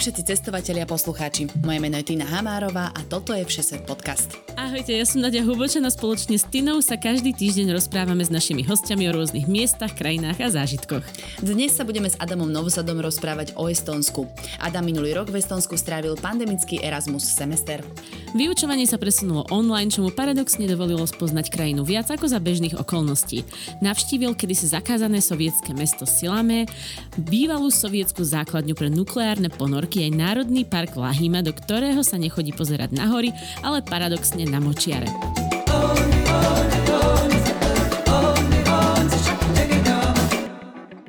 všetci cestovatelia a poslucháči. Moje meno je Tina Hamárová a toto je Všesvet podcast. Ahojte, ja som Nadia Hubočana. Spoločne s Tinou sa každý týždeň rozprávame s našimi hostiami o rôznych miestach, krajinách a zážitkoch. Dnes sa budeme s Adamom Novosadom rozprávať o Estonsku. Adam minulý rok v Estonsku strávil pandemický Erasmus semester. Vyučovanie sa presunulo online, čo mu paradoxne dovolilo spoznať krajinu viac ako za bežných okolností. Navštívil kedysi zakázané sovietské mesto Silame, bývalú sovietskú základňu pre nukleárne ponorky roky aj Národný park Lahima, do ktorého sa nechodí pozerať na hory, ale paradoxne na močiare.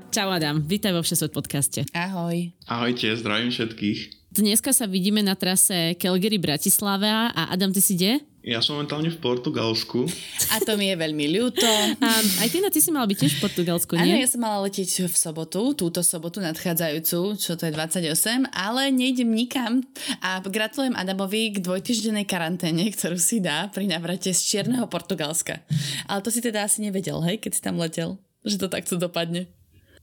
Čau Adam, vítaj vo Všesvet podcaste. Ahoj. Ahojte, zdravím všetkých. Dneska sa vidíme na trase Calgary Bratislava a Adam, ty si kde? Ja som momentálne v Portugalsku. A to mi je veľmi ľúto. A aj ty, ty si mala byť tiež v Portugalsku, nie? Áno, ja som mala letieť v sobotu, túto sobotu nadchádzajúcu, čo to je 28, ale nejdem nikam. A gratulujem Adamovi k dvojtyždenej karanténe, ktorú si dá pri navrate z Čierneho Portugalska. Ale to si teda asi nevedel, hej, keď si tam letel, že to takto dopadne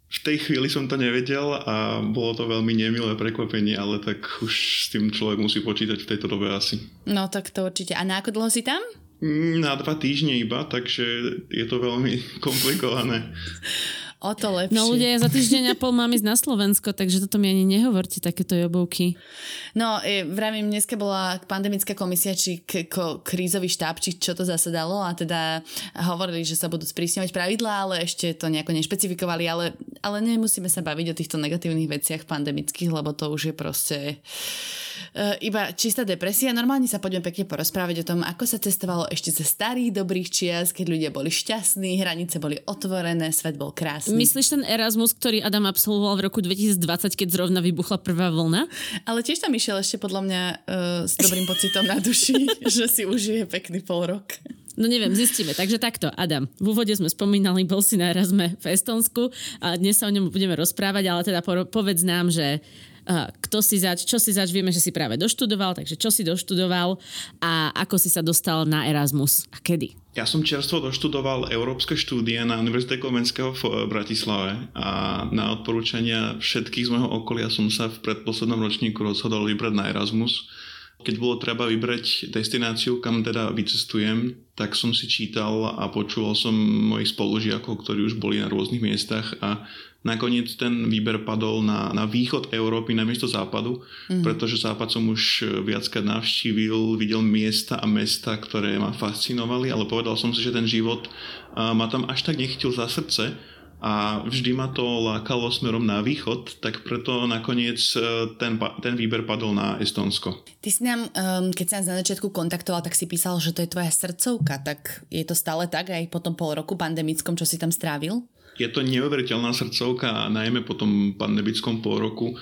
v tej chvíli som to nevedel a bolo to veľmi nemilé prekvapenie, ale tak už s tým človek musí počítať v tejto dobe asi. No tak to určite. A na ako dlho si tam? Mm, na dva týždne iba, takže je to veľmi komplikované. O to lepšie. No ľudia, ja za týždeň a pol mám ísť na Slovensko, takže toto mi ani nehovorte, takéto jobovky. No, e, vravím, dneska bola pandemická komisia, či k- k- krízový štáb, či čo to zasadalo a teda hovorili, že sa budú sprísňovať pravidlá, ale ešte to nejako nešpecifikovali, ale, ale nemusíme sa baviť o týchto negatívnych veciach pandemických, lebo to už je proste iba čistá depresia. Normálne sa poďme pekne porozprávať o tom, ako sa cestovalo ešte ze starých dobrých čias, keď ľudia boli šťastní, hranice boli otvorené, svet bol krásny. Myslíš ten Erasmus, ktorý Adam absolvoval v roku 2020, keď zrovna vybuchla prvá vlna? Ale tiež tam išiel ešte podľa mňa uh, s dobrým pocitom na duši, že si užije pekný pol rok. No neviem, zistíme. Takže takto, Adam, v úvode sme spomínali, bol si na Erasme v Estonsku a dnes sa o ňom budeme rozprávať, ale teda povedz nám, že kto si zač, čo si zač, vieme, že si práve doštudoval, takže čo si doštudoval a ako si sa dostal na Erasmus a kedy? Ja som čerstvo doštudoval európske štúdie na Univerzite Komenského v Bratislave a na odporúčania všetkých z môjho okolia som sa v predposlednom ročníku rozhodol vybrať na Erasmus. Keď bolo treba vybrať destináciu, kam teda vycestujem, tak som si čítal a počúval som mojich spolužiakov, ktorí už boli na rôznych miestach a nakoniec ten výber padol na, na východ Európy namiesto západu, mm. pretože západ som už viackrát navštívil, videl miesta a mesta, ktoré ma fascinovali, ale povedal som si, že ten život ma tam až tak nechytil za srdce a vždy ma to lákalo smerom na východ, tak preto nakoniec e, ten, ten výber padol na Estonsko. Ty si nám, keď sa nás na začiatku kontaktoval, tak si písal, že to je tvoja srdcovka, tak je to stále tak aj po tom pol roku pandemickom, čo si tam strávil? je to neuveriteľná srdcovka, najmä po tom pandemickom pol roku,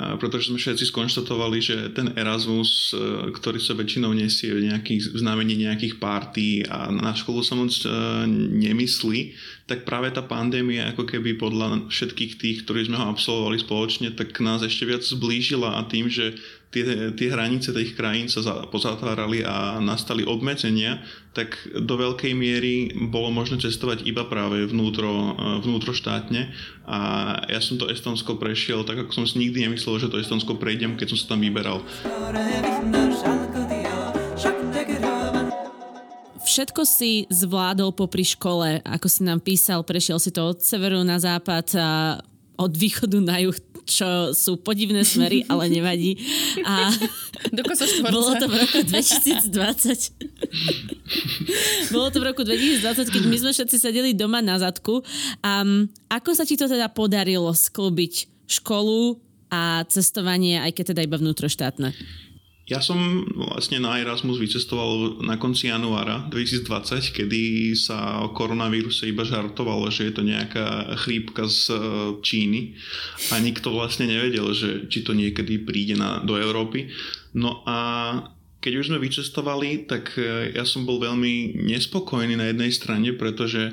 pretože sme všetci skonštatovali, že ten Erasmus, e, ktorý sa väčšinou nesie v nejakých znamení nejakých párty a na školu sa moc e, nemyslí, tak práve tá pandémia ako keby podľa všetkých tých, ktorí sme ho absolvovali spoločne, tak nás ešte viac zblížila a tým, že tie, tie hranice tých krajín sa pozatvárali a nastali obmedzenia, tak do veľkej miery bolo možné cestovať iba práve vnútro, vnútroštátne. A ja som to Estonsko prešiel tak, ako som si nikdy nemyslel, že to Estonsko prejdem, keď som sa tam vyberal. Všetko si zvládol popri škole, ako si nám písal, prešiel si to od severu na západ a od východu na juh čo sú podivné smery, ale nevadí. A bolo to v roku 2020. bolo to v roku 2020, keď my sme všetci sedeli doma na zadku. A ako sa ti to teda podarilo sklbiť školu a cestovanie, aj keď teda iba vnútroštátne? Ja som vlastne na Erasmus vycestoval na konci januára 2020, kedy sa o koronavíruse iba žartovalo, že je to nejaká chrípka z e, Číny a nikto vlastne nevedel, že či to niekedy príde na, do Európy. No a keď už sme vycestovali, tak e, ja som bol veľmi nespokojný na jednej strane, pretože e,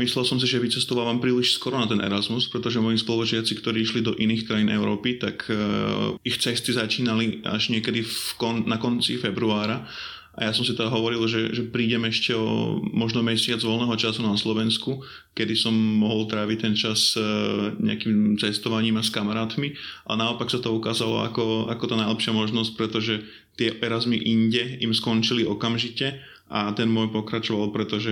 myslel som si, že vycestovávam príliš skoro na ten Erasmus, pretože moji spoložiaci, ktorí išli do iných krajín Európy, tak e, ich cesty začínali až niekedy v kon, na konci februára a ja som si teda hovoril, že, že prídem ešte o možno mesiac voľného času na Slovensku, kedy som mohol tráviť ten čas e, nejakým cestovaním a s kamarátmi. A naopak sa to ukázalo ako, ako tá najlepšia možnosť, pretože tie Erasmy inde im skončili okamžite a ten môj pokračoval, pretože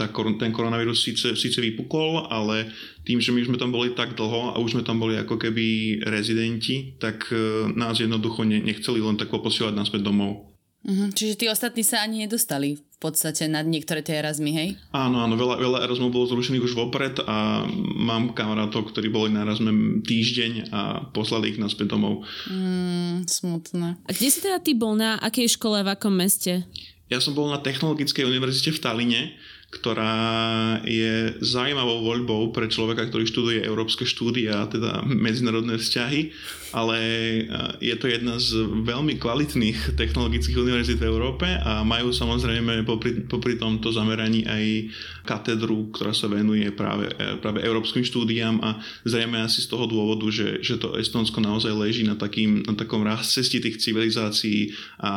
tá, ten koronavírus síce, síce vypukol, ale tým, že my sme tam boli tak dlho a už sme tam boli ako keby rezidenti, tak e, nás jednoducho nechceli len tak posielať naspäť domov. Uh-huh. Čiže tí ostatní sa ani nedostali v podstate na niektoré tie Erasmy, hej? Áno, áno, veľa, veľa Erasmov bolo zrušených už vopred a mám kamarátov, ktorí boli na Erasme týždeň a poslali ich naspäť domov. Mm, smutné. A kde si teda ty bol na akej škole, v akom meste? Ja som bol na Technologickej univerzite v Taline, ktorá je zaujímavou voľbou pre človeka, ktorý študuje európske štúdia, teda medzinárodné vzťahy, ale e, je to jedna z veľmi kvalitných technologických univerzít v Európe a majú samozrejme popri, popri tomto zameraní aj katedru, ktorá sa venuje práve, e, práve európskym štúdiám a zrejme asi z toho dôvodu, že, že to Estonsko naozaj leží na, takým, na takom cesti tých civilizácií a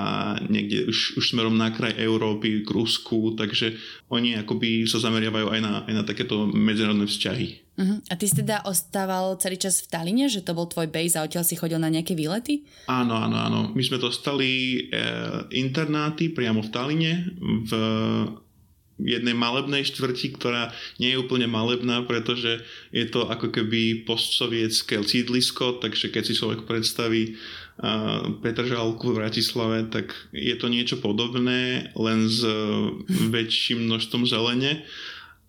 niekde už, už smerom na kraj Európy, k Rusku, takže oni akoby sa zameriavajú aj na, aj na takéto medzinárodné vzťahy. Uh-huh. A ty si teda ostával celý čas v Taline, že to bol tvoj base a odtiaľ si chodil na nejaké výlety? Áno, áno, áno. My sme dostali e, internáty priamo v Taline, v jednej malebnej štvrti, ktorá nie je úplne malebná, pretože je to ako keby postsovietské sídlisko, takže keď si človek predstaví Petržalku v Bratislave, tak je to niečo podobné, len s väčším množstvom zelene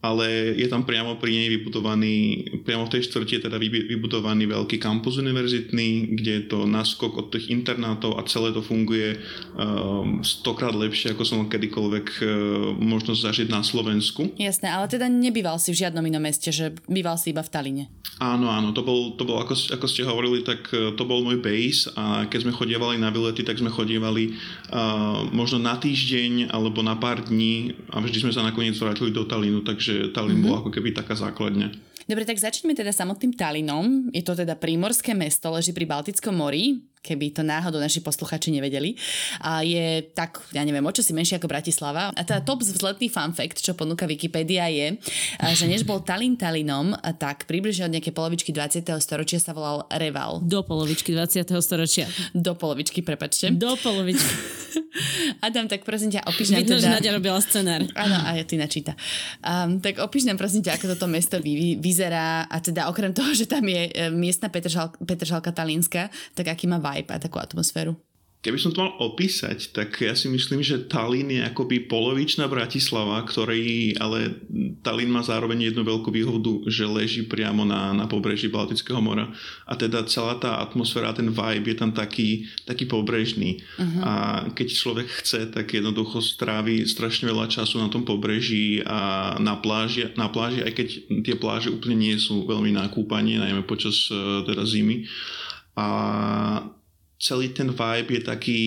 ale je tam priamo pri nej vybudovaný, priamo v tej štvrti je teda vybudovaný veľký kampus univerzitný, kde je to naskok od tých internátov a celé to funguje um, stokrát lepšie, ako som kedykoľvek uh, možnosť zažiť na Slovensku. Jasné, ale teda nebýval si v žiadnom inom meste, že býval si iba v Taline. Áno, áno, to bol, to bol ako, ako ste hovorili, tak uh, to bol môj base a keď sme chodievali na výlety, tak sme chodievali uh, možno na týždeň alebo na pár dní a vždy sme sa nakoniec vrátili do Talínu, takže že Tallinn mm-hmm. bol ako keby taká základňa. Dobre, tak začneme teda samotným Talinom. Je to teda prímorské mesto, leží pri Baltickom mori keby to náhodou naši posluchači nevedeli. A je tak, ja neviem, o čo si menšie ako Bratislava. A teda top vzletný fun fact, čo ponúka Wikipedia je, že než bol Talin Talinom, tak približne od nejakej polovičky 20. storočia sa volal Reval. Do polovičky 20. storočia. Do polovičky, prepačte. Do polovičky. Adam, tak prosím ťa, opíš nám Vidno, teda... že Nadia robila scenár. Áno, a ja ty načíta. Um, tak opíš nám prosím ťa, ako toto mesto vy, vyzerá a teda okrem toho, že tam je e, miestna Petržal, Petržalka Talínska, tak aký má vibe a takú atmosféru. Keby som to mal opísať, tak ja si myslím, že Tallinn je akoby polovičná Bratislava, ktorý, ale Tallinn má zároveň jednu veľkú výhodu, že leží priamo na, na pobreží Baltického mora. A teda celá tá atmosféra, ten vibe je tam taký, taký pobrežný. Uh-huh. A keď človek chce, tak jednoducho strávi strašne veľa času na tom pobreží a na pláži, na pláži aj keď tie pláže úplne nie sú veľmi na kúpanie, najmä počas e, teda zimy. A celý ten vibe je taký,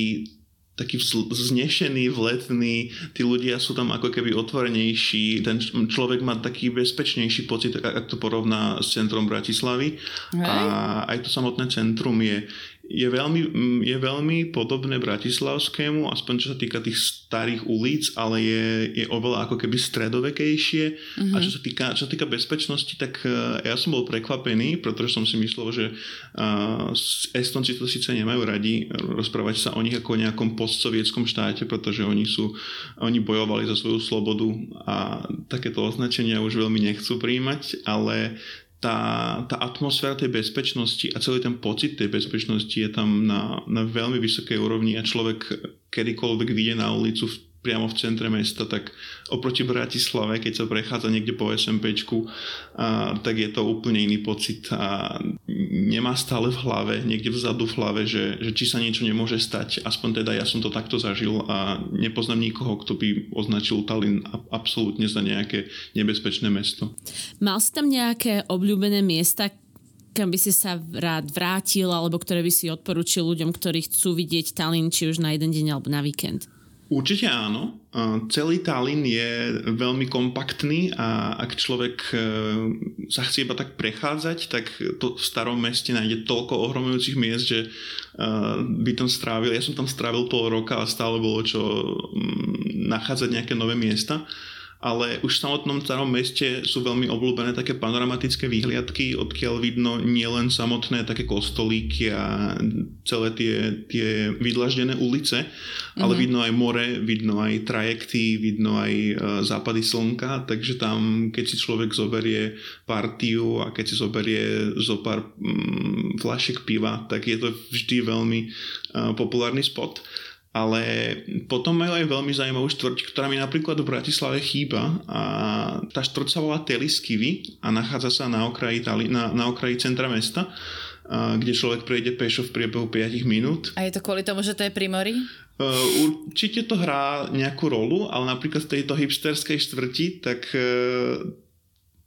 taký vznešený, vletný, tí ľudia sú tam ako keby otvorenejší, ten človek má taký bezpečnejší pocit, ak to porovná s centrom Bratislavy. Hej. A aj to samotné centrum je, je veľmi, mm, je veľmi podobné bratislavskému, aspoň čo sa týka tých starých ulic, ale je, je oveľa ako keby stredovekejšie. Mm-hmm. A čo sa, týka, čo sa týka bezpečnosti, tak uh, ja som bol prekvapený, pretože som si myslel, že uh, Estonci to síce nemajú radi rozprávať sa o nich ako o nejakom postsovietskom štáte, pretože oni sú, oni bojovali za svoju slobodu a takéto označenia už veľmi nechcú príjmať, ale tá, tá atmosféra tej bezpečnosti a celý ten pocit tej bezpečnosti je tam na, na veľmi vysokej úrovni a človek kedykoľvek vyjde na ulicu v priamo v centre mesta, tak oproti Bratislave, keď sa prechádza niekde po SMPčku, tak je to úplne iný pocit a nemá stále v hlave, niekde vzadu v hlave, že, že či sa niečo nemôže stať. Aspoň teda ja som to takto zažil a nepoznám nikoho, kto by označil Tallinn absolútne za nejaké nebezpečné mesto. Mal si tam nejaké obľúbené miesta, kam by si sa rád vrátil alebo ktoré by si odporučil ľuďom, ktorí chcú vidieť Tallinn či už na jeden deň alebo na víkend? Určite áno. Celý Tallinn je veľmi kompaktný a ak človek e, sa chce iba tak prechádzať, tak to v starom meste nájde toľko ohromujúcich miest, že e, by tam strávil, ja som tam strávil pol roka a stále bolo čo mm, nachádzať nejaké nové miesta ale už v samotnom starom meste sú veľmi obľúbené také panoramatické výhliadky, odkiaľ vidno nielen samotné také kostolíky a celé tie, tie vydlaždené ulice, mm-hmm. ale mhm. vidno aj more, vidno aj trajekty, vidno aj e, západy slnka, takže tam, keď si človek zoberie partiu a keď si zoberie zo pár mm, flašiek piva, tak je to vždy veľmi uh, populárny spot ale potom majú aj veľmi zaujímavú štvrť, ktorá mi napríklad v Bratislave chýba a tá štvrť sa volá Teliskivy a nachádza sa na okraji, na, na okraji centra mesta kde človek prejde pešo v priebehu 5 minút. A je to kvôli tomu, že to je pri mori? určite to hrá nejakú rolu, ale napríklad v tejto hipsterskej štvrti, tak e,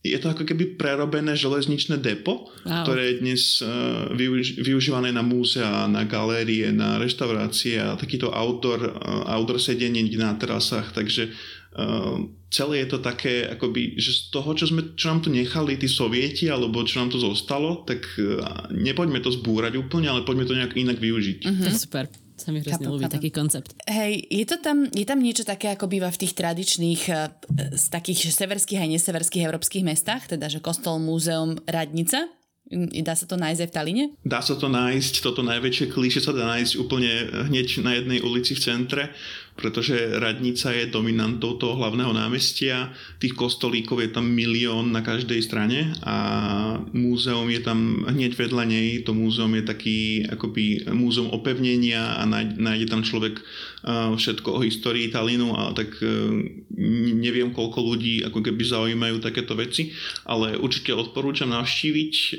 je to ako keby prerobené železničné depo, wow. ktoré je dnes uh, využ- využívané na múzea, na galérie, na reštaurácie a takýto outdoor, uh, outdoor sedenie na terasách, takže uh, celé je to také, akoby, že z toho, čo, sme, čo nám tu nechali tí sovieti, alebo čo nám to zostalo, tak uh, nepoďme to zbúrať úplne, ale poďme to nejak inak využiť. Mm-hmm. Super. Sa mi hrozne ľúbi taký koncept. Hej, je, to tam, je tam niečo také, ako býva v tých tradičných, eh, z takých severských aj neseverských európskych mestách, teda že kostol, múzeum, radnica? Dá sa to nájsť aj v Taline? Dá sa to nájsť, toto najväčšie klíše sa dá nájsť úplne hneď na jednej ulici v centre pretože radnica je dominantou toho hlavného námestia, tých kostolíkov je tam milión na každej strane a múzeum je tam hneď vedľa nej, to múzeum je taký akoby múzeum opevnenia a nájde tam človek všetko o histórii Talínu a tak e, neviem koľko ľudí ako keby zaujímajú takéto veci, ale určite odporúčam navštíviť, e,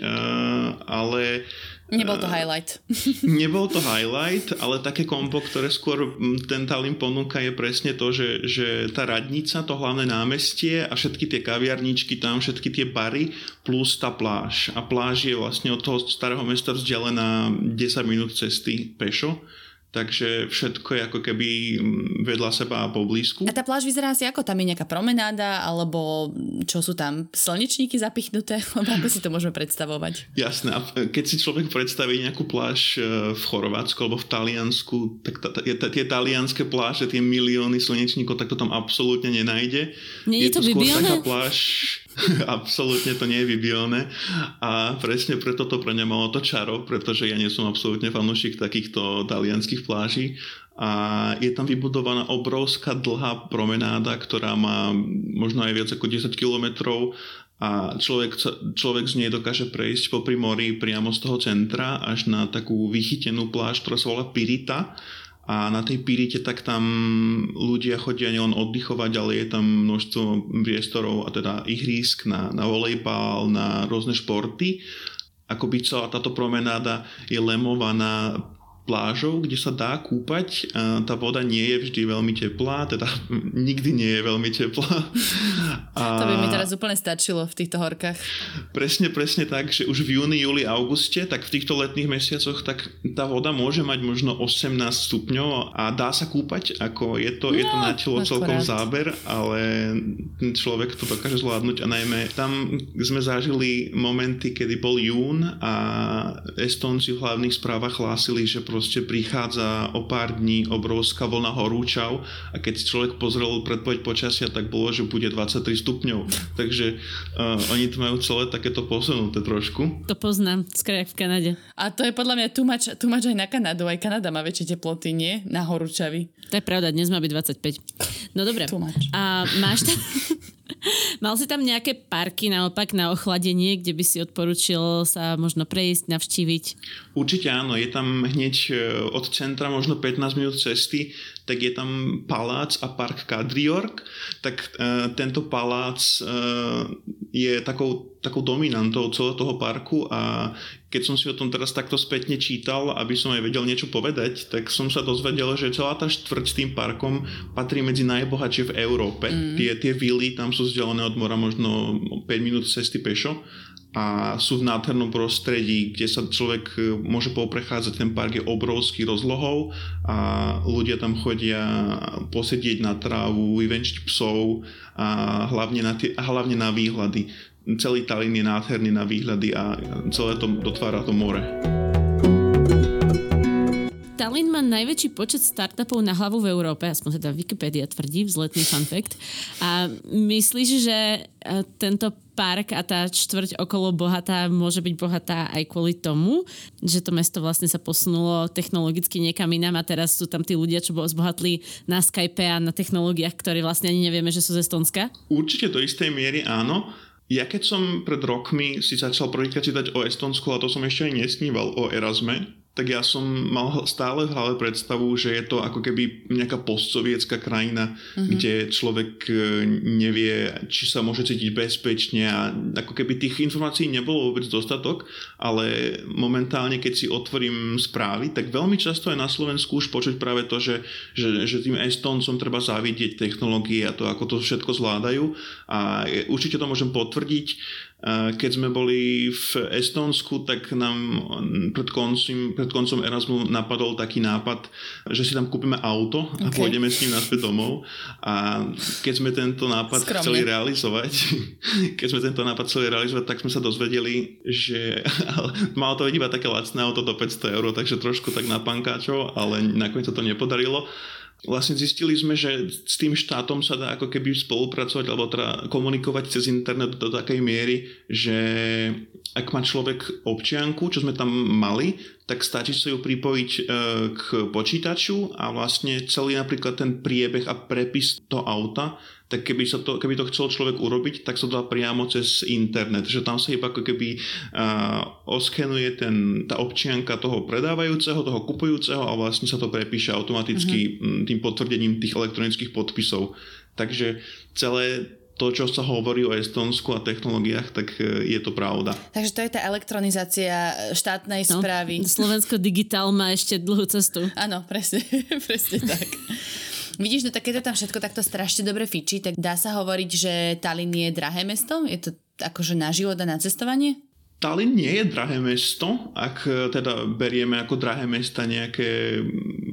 ale Nebol to highlight. Nebol to highlight, ale také kombo, ktoré skôr ten Tallinn ponúka je presne to, že, že tá radnica, to hlavné námestie a všetky tie kaviarničky tam, všetky tie bary plus tá pláž. A pláž je vlastne od toho starého mesta vzdialená 10 minút cesty pešo takže všetko je ako keby mm, vedľa seba a poblízku. A tá pláž vyzerá asi ako? Tam je nejaká promenáda, alebo čo sú tam slnečníky zapichnuté? ako si to môžeme predstavovať? Jasné, keď si človek predstaví nejakú pláž e, v Chorvátsku alebo v Taliansku, tak tie talianské pláže, tie milióny slnečníkov, tak to tam absolútne nenájde. Nie je, je to, to skôr taká pláž, absolútne to nie je vybielné a presne preto to pre ne malo to čaro, pretože ja nie som absolútne fanúšik takýchto talianských pláží a je tam vybudovaná obrovská dlhá promenáda, ktorá má možno aj viac ako 10 kilometrov a človek, človek z nej dokáže prejsť po mori priamo z toho centra až na takú vychytenú pláž, ktorá sa volá Pirita a na tej Pirite tak tam ľudia chodia nielen oddychovať, ale je tam množstvo priestorov a teda ihrisk na, na volejbal, na rôzne športy. Akoby celá táto promenáda je lemovaná plážou, kde sa dá kúpať. Tá voda nie je vždy veľmi teplá, teda nikdy nie je veľmi teplá. A... To by mi teraz úplne stačilo v týchto horkách. Presne, presne tak, že už v júni, júli, auguste, tak v týchto letných mesiacoch, tak tá voda môže mať možno 18 stupňov a dá sa kúpať, ako je to, no, je to no, na telo celkom záber, ale človek to dokáže zvládnuť a najmä tam sme zažili momenty, kedy bol jún a Estonci v hlavných správach hlásili, že proste prichádza o pár dní obrovská vlna horúčav a keď si človek pozrel predpoveď počasia, tak bolo, že bude 23 stupňov. Takže uh, oni to majú celé takéto posunuté trošku. To poznám, skôr v Kanade. A to je podľa mňa tu mač, tu mač aj na Kanadu. Aj Kanada má väčšie teploty, nie? Na horúčavy. To je pravda, dnes má byť 25. No dobre. A máš tam... Mal si tam nejaké parky naopak na ochladenie, kde by si odporučil sa možno prejsť, navštíviť? Určite áno, je tam hneď e, od centra možno 15 minút cesty, tak je tam palác a park Kadriork. Tak e, tento palác e, je takou, takou dominantou celého toho parku a keď som si o tom teraz takto spätne čítal, aby som aj vedel niečo povedať, tak som sa dozvedel, že celá tá štvrť s tým parkom patrí medzi najbohatšie v Európe. Mm. Tie, tie vily tam sú vzdialené od mora možno 5 minút cesty pešo a sú v nádhernom prostredí, kde sa človek e, môže poprechádzať. Ten park je obrovský rozlohou a ľudia tam chodia posedieť na trávu, vyvenčiť psov a hlavne na, tie, hlavne na výhľady. Celý Talín je nádherný na výhľady a celé to dotvára to more. Tallinn má najväčší počet startupov na hlavu v Európe, aspoň teda Wikipedia tvrdí, vzletný fun fact. A myslíš, že e, tento park a tá štvrť okolo bohatá môže byť bohatá aj kvôli tomu, že to mesto vlastne sa posunulo technologicky niekam inám a teraz sú tam tí ľudia, čo zbohatli na Skype a na technológiách, ktoré vlastne ani nevieme, že sú z Estonska? Určite do istej miery áno. Ja keď som pred rokmi si začal prvýkrát čítať o Estonsku, a to som ešte aj nesníval o Erasme, tak ja som mal stále v hlave predstavu, že je to ako keby nejaká postsovietská krajina, mm-hmm. kde človek e, nevie, či sa môže cítiť bezpečne a ako keby tých informácií nebolo vôbec dostatok, ale momentálne, keď si otvorím správy, tak veľmi často aj na Slovensku už počuť práve to, že, že, že tým Estoncom treba závidieť technológie a to, ako to všetko zvládajú a určite to môžem potvrdiť keď sme boli v Estónsku, tak nám pred koncom, pred koncom Erasmu napadol taký nápad, že si tam kúpime auto a okay. pôjdeme s ním naspäť domov. A keď sme tento nápad Skromne. chceli realizovať, keď sme tento nápad chceli realizovať, tak sme sa dozvedeli, že malo to byť iba také lacné auto do 500 eur, takže trošku tak na pankáčov, ale nakoniec sa to nepodarilo vlastne zistili sme, že s tým štátom sa dá ako keby spolupracovať alebo teda komunikovať cez internet do takej miery, že ak má človek občianku, čo sme tam mali, tak stačí sa ju pripojiť e, k počítaču a vlastne celý napríklad ten priebeh a prepis toho auta tak keby, sa to, keby to chcel človek urobiť, tak sa to dá priamo cez internet, že tam sa iba ako keby uh, oskenuje ten, tá občianka toho predávajúceho, toho kupujúceho a vlastne sa to prepíše automaticky uh-huh. tým potvrdením tých elektronických podpisov. Takže celé to, čo sa hovorí o Estonsku a technológiách, tak e, je to pravda. Takže to je tá elektronizácia štátnej no, správy. Slovensko digitál má ešte dlhú cestu. Áno, presne, presne tak. Vidíš, no tak keď to tam všetko takto strašne dobre fičí, tak dá sa hovoriť, že Tallinn je drahé mesto? Je to akože na život a na cestovanie? Tallinn nie je drahé mesto, ak teda berieme ako drahé mesta nejaké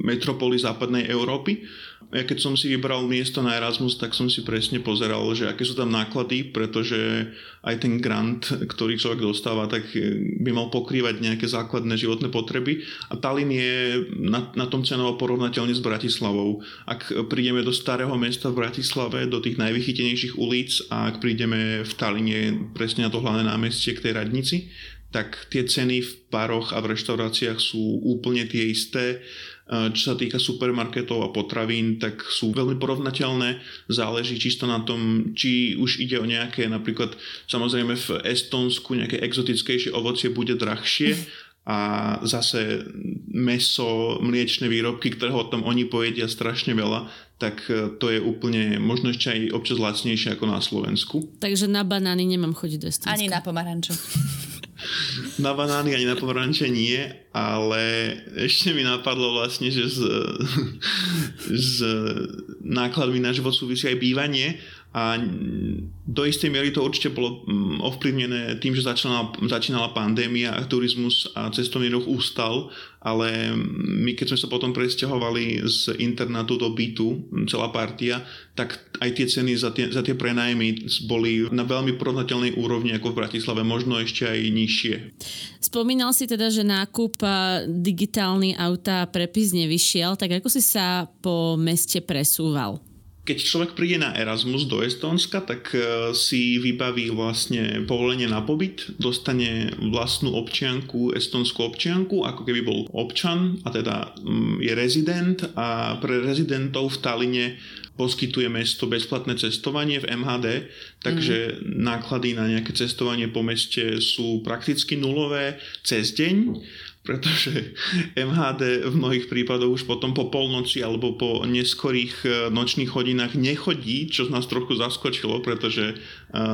metropoly západnej Európy ja keď som si vybral miesto na Erasmus, tak som si presne pozeral, že aké sú tam náklady, pretože aj ten grant, ktorý človek dostáva, tak by mal pokrývať nejaké základné životné potreby. A Tallinn je na, na tom cenovo porovnateľne s Bratislavou. Ak prídeme do starého mesta v Bratislave, do tých najvychytenejších ulic a ak prídeme v Talline presne na to hlavné námestie k tej radnici, tak tie ceny v baroch a v reštauráciách sú úplne tie isté čo sa týka supermarketov a potravín, tak sú veľmi porovnateľné. Záleží čisto na tom, či už ide o nejaké, napríklad samozrejme v Estonsku nejaké exotickejšie ovocie bude drahšie a zase meso, mliečne výrobky, ktorého tam oni pojedia strašne veľa, tak e, to je úplne možno ešte aj občas lacnejšie ako na Slovensku. Takže na banány nemám chodiť do Estonska. Ani na pomarančo. Na banány ani na pomaranče nie, ale ešte mi napadlo vlastne, že s, s nákladmi na život súvisí aj bývanie a do istej miery to určite bolo ovplyvnené tým, že začínala, začínala pandémia a turizmus a cestovný ruch ústal, ale my keď sme sa potom presťahovali z internátu do bytu, celá partia, tak aj tie ceny za tie, za tie prenajmy boli na veľmi porovnateľnej úrovni ako v Bratislave, možno ešte aj nižšie. Spomínal si teda, že nákup digitálny auta prepis nevyšiel, tak ako si sa po meste presúval? Keď človek príde na Erasmus do Estónska, tak e, si vybaví vlastne povolenie na pobyt, dostane vlastnú občianku, estonskú občianku, ako keby bol občan a teda mm, je rezident a pre rezidentov v Taline poskytuje mesto bezplatné cestovanie v MHD, takže mm. náklady na nejaké cestovanie po meste sú prakticky nulové cez deň pretože MHD v mnohých prípadoch už potom po polnoci alebo po neskorých e, nočných hodinách nechodí, čo nás trochu zaskočilo, pretože e,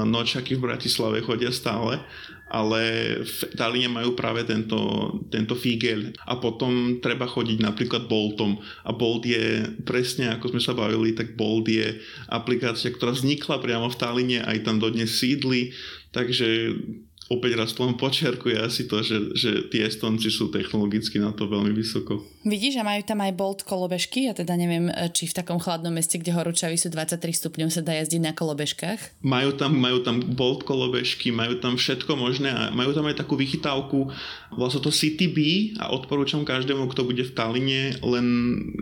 nočaky v Bratislave chodia stále, ale v Talíne majú práve tento, tento fígel. A potom treba chodiť napríklad Boltom. A Bolt je presne ako sme sa bavili, tak Bolt je aplikácia, ktorá vznikla priamo v Talíne, aj tam dodnes sídli, takže opäť raz to len počerkuje asi to, že, že tí Estonci sú technologicky na to veľmi vysoko. Vidíš, a majú tam aj Bolt kolobežky? Ja teda neviem, či v takom chladnom meste, kde horúčavy sú 23 stupňov, sa dá jazdiť na kolobežkách? Majú tam, majú tam Bolt kolobežky, majú tam všetko možné a majú tam aj takú vychytávku, vlastne to City B a odporúčam každému, kto bude v Taline, len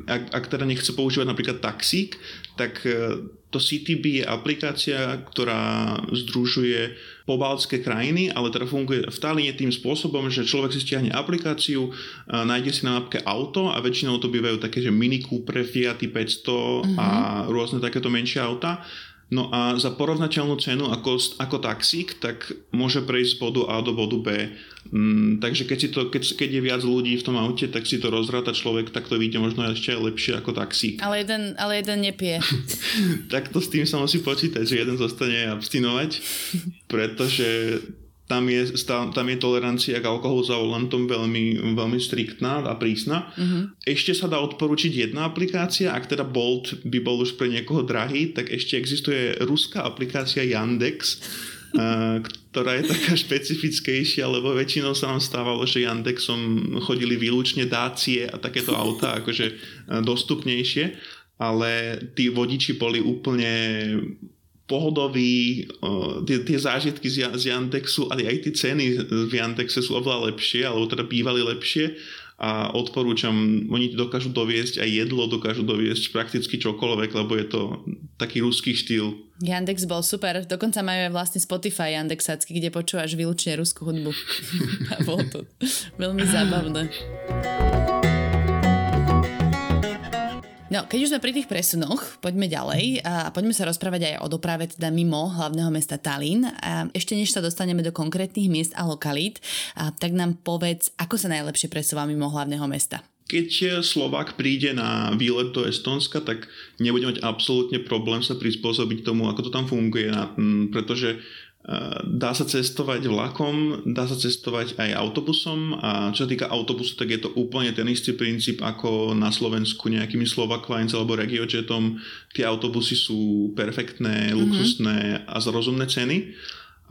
ak, ak teda nechce používať napríklad taxík, tak e, to CityB je aplikácia, ktorá združuje pobaltské krajiny, ale teda funguje v Talíne tým spôsobom, že človek si stiahne aplikáciu, nájde si na mapke auto a väčšinou to bývajú také, že Mini Cooper, Fiat 500 mm-hmm. a mhm. rôzne takéto menšie auta No a za porovnateľnú cenu ako, ako taxík, tak môže prejsť z bodu A do bodu B. Mm, takže keď, si to, keď, keď je viac ľudí v tom aute, tak si to rozráta človek, tak to vyjde možno ešte lepšie ako taxík. Ale jeden, ale jeden nepije. tak to s tým sa musí počítať, že jeden zostane abstinovať, pretože tam je, tam je tolerancia k alkoholu za volantom veľmi, veľmi striktná a prísna. Uh-huh. Ešte sa dá odporučiť jedna aplikácia, ak teda Bolt by bol už pre niekoho drahý, tak ešte existuje ruská aplikácia Yandex, ktorá je taká špecifickejšia, lebo väčšinou sa nám stávalo, že Yandexom chodili výlučne dácie a takéto auta akože dostupnejšie, ale tí vodiči boli úplne pohodový, tie, tie zážitky z, z Yandexu, ale aj tie ceny v Yandexe sú oveľa lepšie, alebo teda bývali lepšie a odporúčam, oni dokážu doviesť aj jedlo, dokážu doviesť prakticky čokoľvek, lebo je to taký ruský štýl. Yandex bol super, dokonca majú aj vlastne Spotify Yandexacky, kde počúvaš výlučne ruskú hudbu. a bolo to veľmi zábavné. No, keď už sme pri tých presunoch, poďme ďalej a poďme sa rozprávať aj o doprave teda mimo hlavného mesta Talín. A ešte než sa dostaneme do konkrétnych miest a lokalít, a tak nám povedz, ako sa najlepšie presúva mimo hlavného mesta. Keď Slovák príde na výlet do Estonska, tak nebude mať absolútne problém sa prispôsobiť tomu, ako to tam funguje, pretože Dá sa cestovať vlakom, dá sa cestovať aj autobusom a čo sa týka autobusu, tak je to úplne ten istý princíp ako na Slovensku nejakými Slovak Lines alebo Regiojetom. Tie autobusy sú perfektné, mm-hmm. luxusné a za rozumné ceny.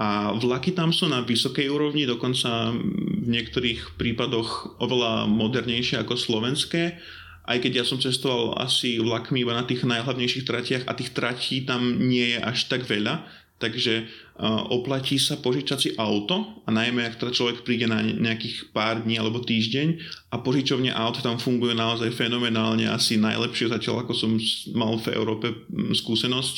A vlaky tam sú na vysokej úrovni, dokonca v niektorých prípadoch oveľa modernejšie ako slovenské aj keď ja som cestoval asi vlakmi iba na tých najhlavnejších tratiach a tých tratí tam nie je až tak veľa, takže oplatí sa požičať si auto a najmä ak teda človek príde na nejakých pár dní alebo týždeň a požičovne aut tam fungujú naozaj fenomenálne, asi najlepšie zatiaľ ako som mal v Európe skúsenosť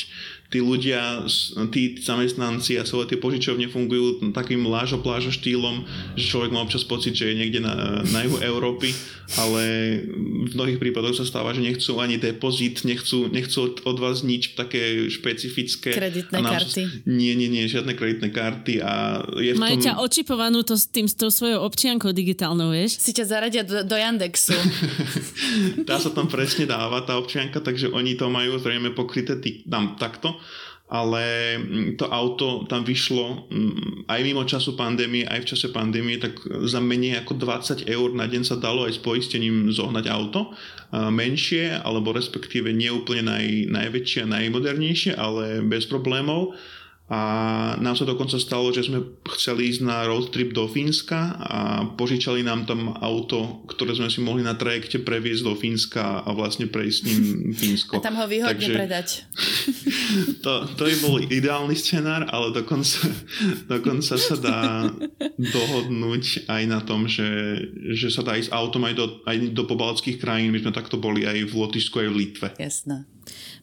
tí ľudia, tí zamestnanci a celé tie požičovne fungujú takým lážo-plážo štýlom, že človek má občas pocit, že je niekde na, na juhu Európy, ale v mnohých prípadoch sa stáva, že nechcú ani depozit, nechcú, nechcú od vás nič také špecifické. Kreditné karty. Nie, nie, nie, žiadne kreditné karty. A je v Majú tom... ťa očipovanú to, s tým, s tou svojou občiankou digitálnou, vieš? Si ťa zaradia do, do Yandexu. tá sa tam presne dáva, tá občianka, takže oni to majú zrejme pokryté tý, tam takto ale mm, to auto tam vyšlo mm, aj mimo času pandémie, aj v čase pandémie, tak za menej ako 20 eur na deň sa dalo aj s poistením zohnať auto. Menšie, alebo respektíve nie úplne naj, najväčšie a najmodernejšie, ale bez problémov a nám sa dokonca stalo, že sme chceli ísť na road trip do Fínska a požičali nám tam auto, ktoré sme si mohli na trajekte previesť do Fínska a vlastne prejsť s ním Fínsko. A tam ho výhodne Takže, predať. To, to by bol ideálny scenár, ale dokonca, dokonca sa dá dohodnúť aj na tom, že, že sa dá ísť autom aj do, aj do pobaltských krajín. My sme takto boli aj v Lotyšsku, aj v Litve. Jasné.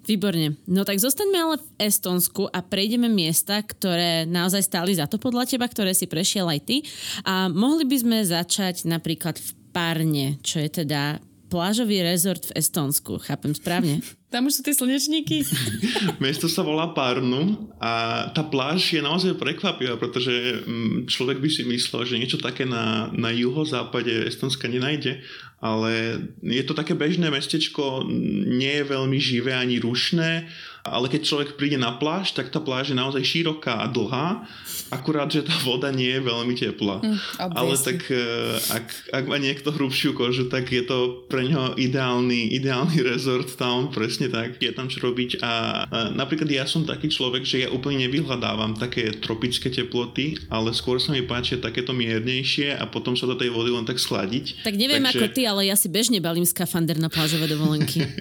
Výborne. No tak zostaňme ale v Estonsku a prejdeme miesta, ktoré naozaj stáli za to podľa teba, ktoré si prešiel aj ty. A mohli by sme začať napríklad v Parne, čo je teda plážový rezort v Estonsku. Chápem správne? Tam už sú tie slnečníky. Mesto sa volá Parnu a tá pláž je naozaj prekvapivá, pretože mm, človek by si myslel, že niečo také na, na juhozápade Estonska nenájde, ale je to také bežné mestečko, nie je veľmi živé ani rušné ale keď človek príde na pláž, tak tá pláž je naozaj široká a dlhá, akurát, že tá voda nie je veľmi teplá. Mm, ale tak eh, ak, ak má niekto hrubšiu kožu, tak je to pre neho ideálny, ideálny resort tam, presne tak, je tam čo robiť a, a napríklad ja som taký človek, že ja úplne nevyhľadávam také tropické teploty, ale skôr sa mi páčia takéto miernejšie a potom sa do tej vody len tak schladiť. Tak neviem Takže... ako ty, ale ja si bežne balím skafander na plážové dovolenky.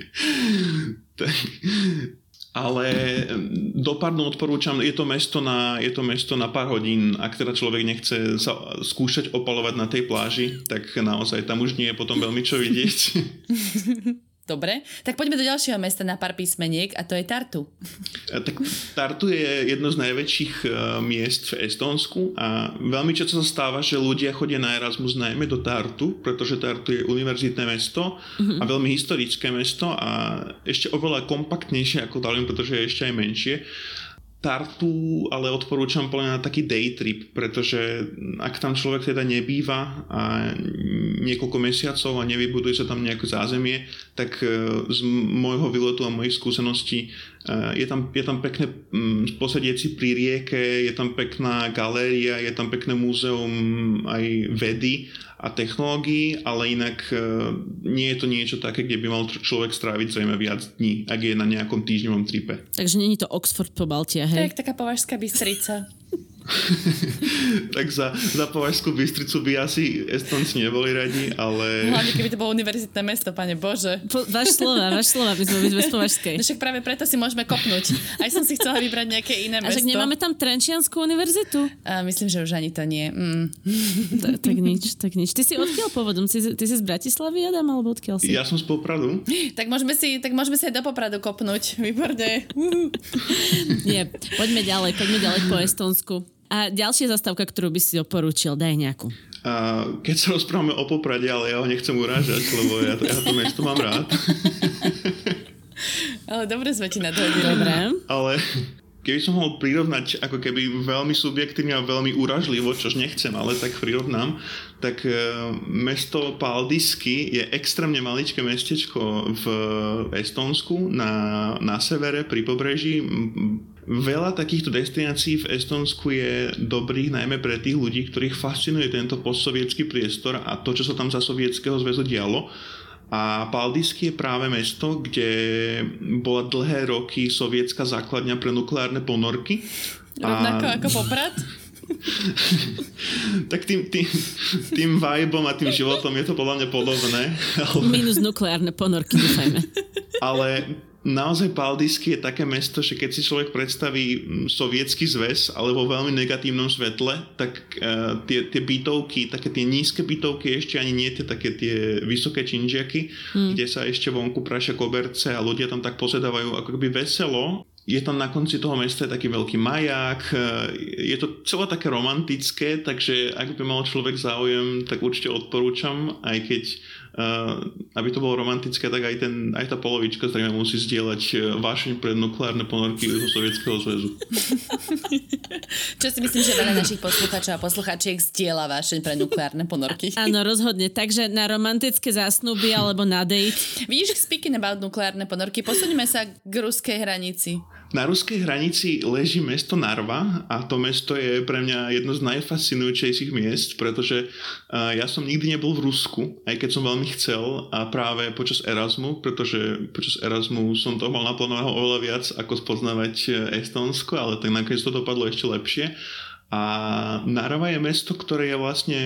tak, ale do Parnu odporúčam, je to, mesto na, je to mesto na pár hodín, ak teda človek nechce sa skúšať opalovať na tej pláži, tak naozaj tam už nie je potom veľmi čo vidieť. Dobre, tak poďme do ďalšieho mesta na pár písmeniek a to je Tartu. Tak Tartu je jedno z najväčších e, miest v Estónsku a veľmi často sa stáva, že ľudia chodia na Erasmus najmä do Tartu, pretože Tartu je univerzitné mesto mm-hmm. a veľmi historické mesto a ešte oveľa kompaktnejšie ako Tallinn, pretože je ešte aj menšie. Tartu ale odporúčam podľa na taký day trip, pretože ak tam človek teda nebýva a niekoľko mesiacov a nevybuduje sa tam nejaké zázemie, tak e, z môjho výletu a mojich skúseností je tam, je tam pekné mm, posedieť pri rieke, je tam pekná galéria, je tam pekné múzeum aj vedy a technológií, ale inak e, nie je to niečo také, kde by mal človek stráviť zrejme viac dní, ak je na nejakom týždňovom tripe. Takže není to Oxford po Baltia, hej? Tak taká považská Bystrica. tak za, za Považskú Bystricu by asi Estonci neboli radi, ale... Hlavne keby to bolo univerzitné mesto, pane Bože. Po, váš slova, váš slova, my sme byť bez Považskej. No však práve preto si môžeme kopnúť. Aj som si chcela vybrať nejaké iné mesto. A však nemáme tam Trenčianskú univerzitu? A myslím, že už ani to nie. Mm. Ta, tak nič, tak nič. Ty si odkiaľ pôvodom? Ty, ty si z Bratislavy, Adam, alebo odkiaľ si? Ja som z Popradu. Tak môžeme si, tak môžeme si aj do Popradu kopnúť. Výborne. Nie, poďme ďalej, poďme ďalej po Estonsku. A ďalšia zastávka, ktorú by si doporučil, daj nejakú. A keď sa rozprávame o Poprade, ale ja ho nechcem urážať, lebo ja, ja to mesto mám rád. ale dobre sme ti na to Dobre. Ale keby som mohol prirovnať ako keby veľmi subjektívne a veľmi uražlivo, čož nechcem, ale tak prirovnám, tak e, mesto Paldisky je extrémne maličké mestečko v Estónsku na, na severe pri pobreží Veľa takýchto destinácií v Estonsku je dobrých najmä pre tých ľudí, ktorých fascinuje tento postsovietský priestor a to, čo sa tam za sovietského zväzu dialo. A Paldisky je práve mesto, kde bola dlhé roky sovietská základňa pre nukleárne ponorky. Rovnako a... ako Poprad? tak tým, tým, tým vibom a tým životom je to podľa mňa podobné. Ale... Minus nukleárne ponorky, dúfajme. ale naozaj Paldisky je také mesto, že keď si človek predstaví mm, sovietský zväz, ale vo veľmi negatívnom svetle, tak uh, tie, tie bytovky, také tie nízke bytovky, ešte ani nie tie také tie vysoké činžiaky, hmm. kde sa ešte vonku prašia koberce a ľudia tam tak posedávajú ako keby veselo. Je tam na konci toho mesta taký veľký maják, e, je to celé také romantické, takže ak by mal človek záujem, tak určite odporúčam, aj keď aby to bolo romantické, tak aj, ten, aj tá polovička zrejme musí zdieľať uh, vášeň pre nukleárne ponorky zo Sovietskeho zväzu. Čo si myslím, že veľa našich poslucháčov a poslucháčiek zdieľa vášeň pre nukleárne ponorky. Áno, rozhodne. Takže na romantické zásnuby alebo na date. Vidíš, speaking about nukleárne ponorky, posuňme sa k ruskej hranici. Na ruskej hranici leží mesto Narva a to mesto je pre mňa jedno z najfascinujúcejších miest, pretože uh, ja som nikdy nebol v Rusku, aj keď som veľmi chcel a práve počas Erasmu, pretože počas Erasmu som to mal naplánovaného oveľa viac ako spoznávať e, Estonsko, ale tak nakoniec to dopadlo ešte lepšie. A Narva je mesto, ktoré je vlastne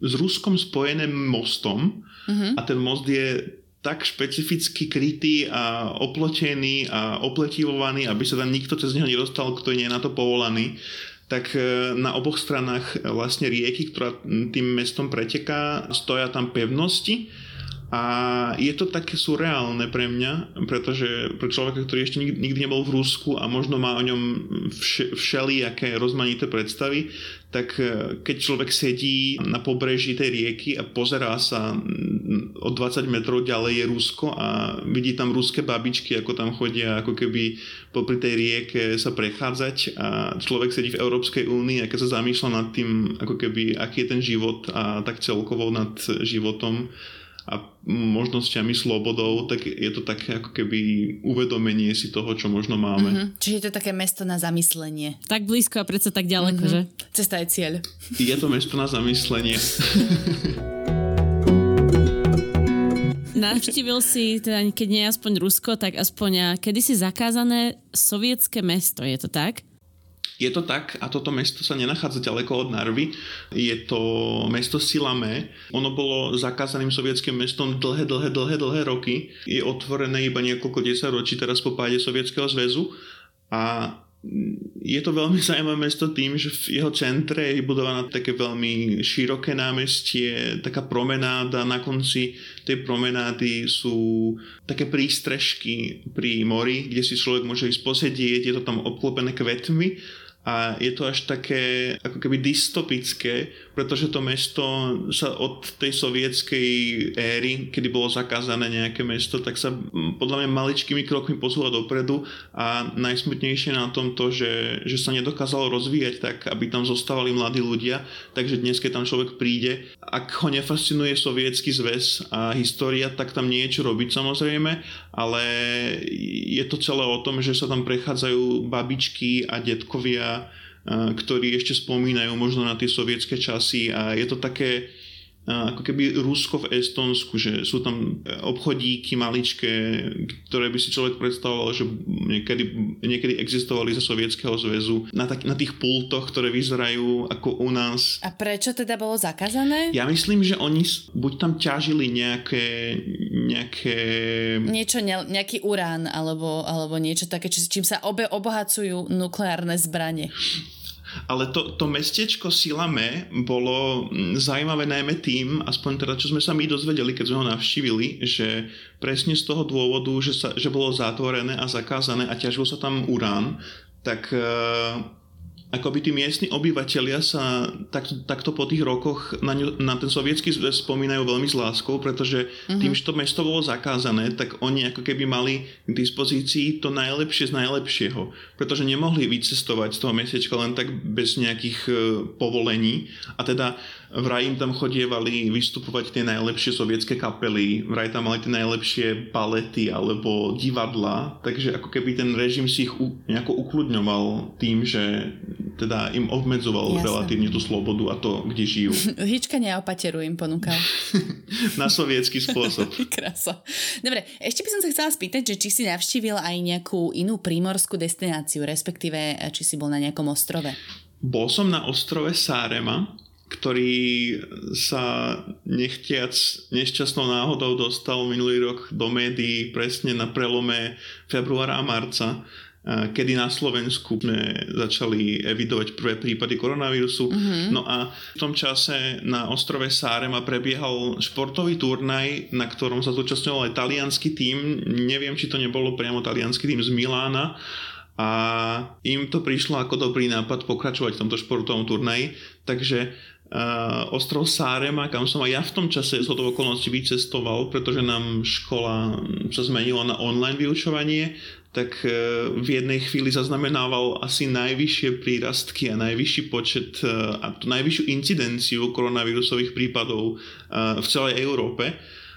s Ruskom spojené mostom uh-huh. a ten most je tak špecificky krytý a oplotený a opletivovaný, aby sa tam nikto cez neho nedostal, kto nie je na to povolaný tak e, na oboch stranách vlastne rieky, ktorá tým mestom preteká, stoja tam pevnosti. A je to také surreálne pre mňa, pretože pre človeka, ktorý ešte nikdy nebol v Rusku a možno má o ňom všelijaké rozmanité predstavy, tak e, keď človek sedí na pobreží tej rieky a pozerá sa o 20 metrov ďalej je Rusko a vidí tam ruské babičky, ako tam chodia ako keby popri tej rieke sa prechádzať a človek sedí v Európskej únii a keď sa zamýšľa nad tým, ako keby, aký je ten život a tak celkovo nad životom, a možnosťami, slobodou, tak je to také ako keby uvedomenie si toho, čo možno máme. Mm-hmm. Čiže je to také mesto na zamyslenie. Tak blízko a predsa tak ďaleko, mm-hmm. že? Cesta je cieľ. Je to mesto na zamyslenie. navštívil si, teda keď nie aspoň Rusko, tak aspoň kedysi zakázané sovietské mesto, je to tak? Je to tak a toto mesto sa nenachádza ďaleko od Narvy. Je to mesto Silame. Ono bolo zakázaným sovietským mestom dlhé, dlhé, dlhé, dlhé roky. Je otvorené iba niekoľko desaťročí teraz po páde Sovietskeho zväzu a je to veľmi zaujímavé mesto tým, že v jeho centre je budovaná také veľmi široké námestie, taká promenáda, na konci tej promenády sú také prístrežky pri mori, kde si človek môže ísť posedieť, je to tam obklopené kvetmi a je to až také ako keby dystopické, pretože to mesto sa od tej sovietskej éry, kedy bolo zakázané nejaké mesto, tak sa podľa mňa maličkými krokmi posúva dopredu a najsmutnejšie na tom to, že, že sa nedokázalo rozvíjať tak, aby tam zostávali mladí ľudia, takže dnes, keď tam človek príde, ak ho nefascinuje sovietský zväz a história, tak tam nie je čo robiť samozrejme, ale je to celé o tom, že sa tam prechádzajú babičky a detkovia ktorí ešte spomínajú možno na tie sovietské časy. A je to také ako keby Rusko v Estonsku, že sú tam obchodíky maličké, ktoré by si človek predstavoval, že niekedy, niekedy existovali zo Sovietskeho zväzu na, tak, na tých pultoch, ktoré vyzerajú ako u nás. A prečo teda bolo zakázané? Ja myslím, že oni buď tam ťažili nejaké, nejaké... Niečo, ne, nejaký urán alebo, alebo niečo také, čím sa obe obohacujú nukleárne zbranie. Ale to, to mestečko Silame bolo mm, zaujímavé najmä tým, aspoň teda čo sme sa my dozvedeli, keď sme ho navštívili, že presne z toho dôvodu, že, sa, že bolo zatvorené a zakázané a ťažil sa tam urán, tak uh, akoby tí miestni obyvateľia sa takto, takto po tých rokoch na, ňu, na ten sovietský zväz spomínajú veľmi s láskou, pretože uh-huh. tým, že to mesto bolo zakázané, tak oni ako keby mali k dispozícii to najlepšie z najlepšieho, pretože nemohli vycestovať z toho mestečka len tak bez nejakých uh, povolení a teda vraj im tam chodievali vystupovať tie najlepšie sovietské kapely, vraj tam mali tie najlepšie palety alebo divadla, takže ako keby ten režim si ich u, nejako ukludňoval tým, že teda im obmedzoval Jasne. relatívne tú slobodu a to, kde žijú. Hička neopateru im ponúkal. Na sovietský spôsob. Krása. Dobre, ešte by som sa chcela spýtať, že či si navštívil aj nejakú inú prímorskú destináciu, respektíve či si bol na nejakom ostrove. Bol som na ostrove Sárema, ktorý sa nechtiac nešťastnou náhodou dostal minulý rok do médií presne na prelome februára a marca, kedy na Slovensku sme začali evidovať prvé prípady koronavírusu. Mm-hmm. No a v tom čase na ostrove Sárema prebiehal športový turnaj, na ktorom sa zúčastňoval aj talianský tím. Neviem, či to nebolo priamo talianský tým z Milána, a im to prišlo ako dobrý nápad pokračovať v tomto športovom turnaji, takže uh, ostrov Sárema, kam som aj ja v tom čase z toho okolností vycestoval, pretože nám škola sa zmenila na online vyučovanie, tak uh, v jednej chvíli zaznamenával asi najvyššie prírastky a najvyšší počet uh, a najvyššiu incidenciu koronavírusových prípadov v celej Európe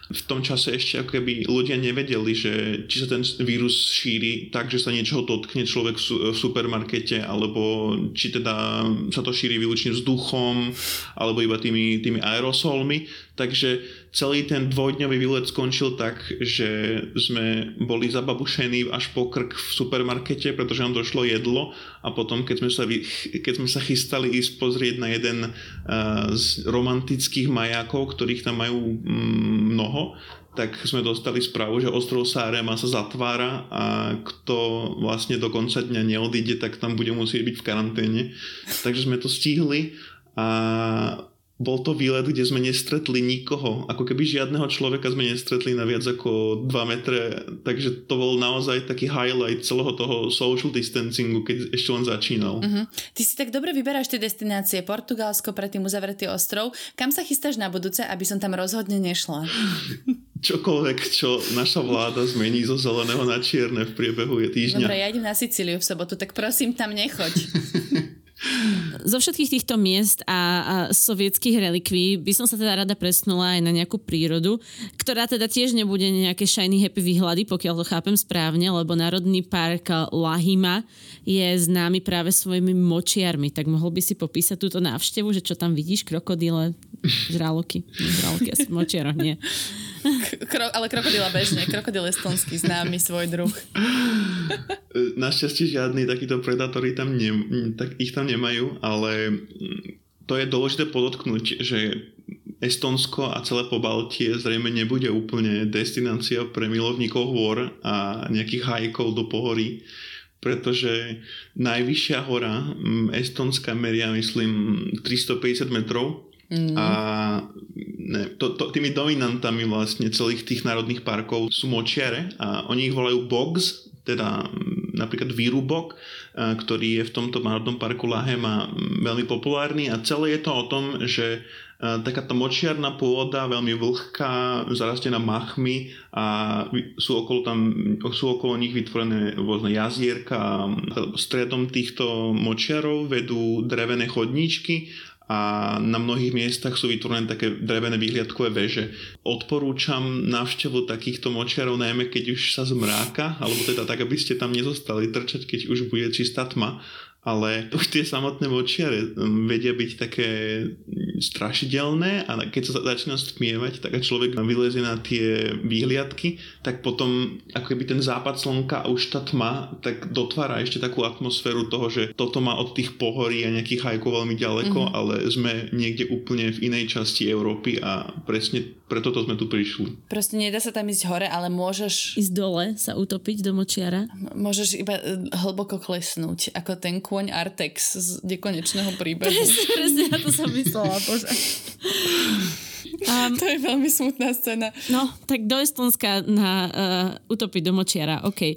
v tom čase ešte ako keby ľudia nevedeli, že či sa ten vírus šíri tak, že sa niečoho dotkne človek v supermarkete, alebo či teda sa to šíri výlučne vzduchom, alebo iba tými, tými aerosolmi. Takže celý ten dvojdňový výlet skončil tak, že sme boli zababušení až po krk v supermarkete, pretože nám došlo jedlo a potom, keď sme sa, keď sme sa chystali ísť pozrieť na jeden uh, z romantických majákov, ktorých tam majú mm, mnoho, tak sme dostali správu, že ostrov Sárema sa zatvára a kto vlastne do konca dňa neodíde, tak tam bude musieť byť v karanténe. Takže sme to stihli a bol to výlet, kde sme nestretli nikoho. Ako keby žiadneho človeka sme nestretli na viac ako 2 metre. Takže to bol naozaj taký highlight celého toho social distancingu, keď ešte len začínal. Uh-huh. Ty si tak dobre vyberáš tie destinácie. Portugalsko, predtým uzavretý ostrov. Kam sa chystáš na budúce, aby som tam rozhodne nešla? Čokoľvek, čo naša vláda zmení zo zeleného na čierne v priebehu je týždňa. Dobre, ja idem na Sicíliu v sobotu, tak prosím tam nechoď. Zo všetkých týchto miest a, a sovietských relikví by som sa teda rada presnula aj na nejakú prírodu, ktorá teda tiež nebude nejaké shiny happy výhľady, pokiaľ to chápem správne, lebo Národný park Lahima je známy práve svojimi močiarmi. Tak mohol by si popísať túto návštevu, že čo tam vidíš? Krokodíle, žraloky. Žraloky asi močiaroch, nie. Kro, ale krokodila bežne, krokodil estonský, známy svoj druh. Našťastie žiadny takýto predátory tam ne, tak ich tam nemajú, ale to je dôležité podotknúť, že Estonsko a celé Pobaltie zrejme nebude úplne destinácia pre milovníkov hôr a nejakých hajkov do pohorí pretože najvyššia hora Estonska meria, myslím, 350 metrov mm. a ne, to, to, tými dominantami vlastne celých tých národných parkov sú močiare a oni ich volajú bogs, teda napríklad výrubok, ktorý je v tomto národnom parku Lahema veľmi populárny a celé je to o tom, že takáto močiarná pôda, veľmi vlhká, zarastená machmi a sú okolo, tam, sú okolo nich vytvorené rôzne jazierka. Stredom týchto močiarov vedú drevené chodníčky a na mnohých miestach sú vytvorené také drevené výhliadkové veže. Odporúčam návštevu takýchto močiarov, najmä keď už sa zmráka, alebo teda tak, aby ste tam nezostali trčať, keď už bude čistá tma ale už tie samotné močiare um, vedia byť také strašidelné a keď sa začína stmievať, tak a človek vylezie na tie výhliadky, tak potom ako keby ten západ slnka a už tá tma tak dotvára ešte takú atmosféru toho, že toto má od tých pohorí a nejakých hajkov veľmi ďaleko, mm-hmm. ale sme niekde úplne v inej časti Európy a presne preto to sme tu prišli. Proste nedá sa tam ísť hore, ale môžeš... Ísť dole, sa utopiť do močiara. Môžeš iba e, hlboko klesnúť, ako ten kôň Artex z nekonečného príbehu. Presne, presne, na to som myslela, bože. Um, to je veľmi smutná scéna. No, tak do Estonska na uh, utopiť do močiara, OK.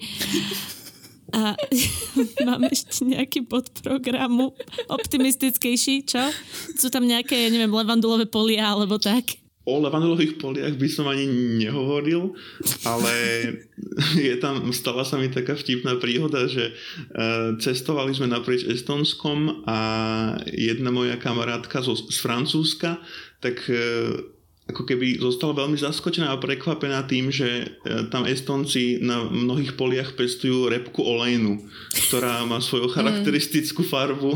A mám ešte nejaký podprogramu optimistickejší, čo? Sú tam nejaké, neviem, levandulové polia alebo tak? O levandulových poliach by som ani nehovoril, ale je tam, stala sa mi taká vtipná príhoda, že uh, cestovali sme naprieč Estonskom a jedna moja kamarátka zo, z Francúzska, tak uh, ako keby zostala veľmi zaskočená a prekvapená tým, že e, tam Estonci na mnohých poliach pestujú repku olejnu, ktorá má svoju mm. charakteristickú farbu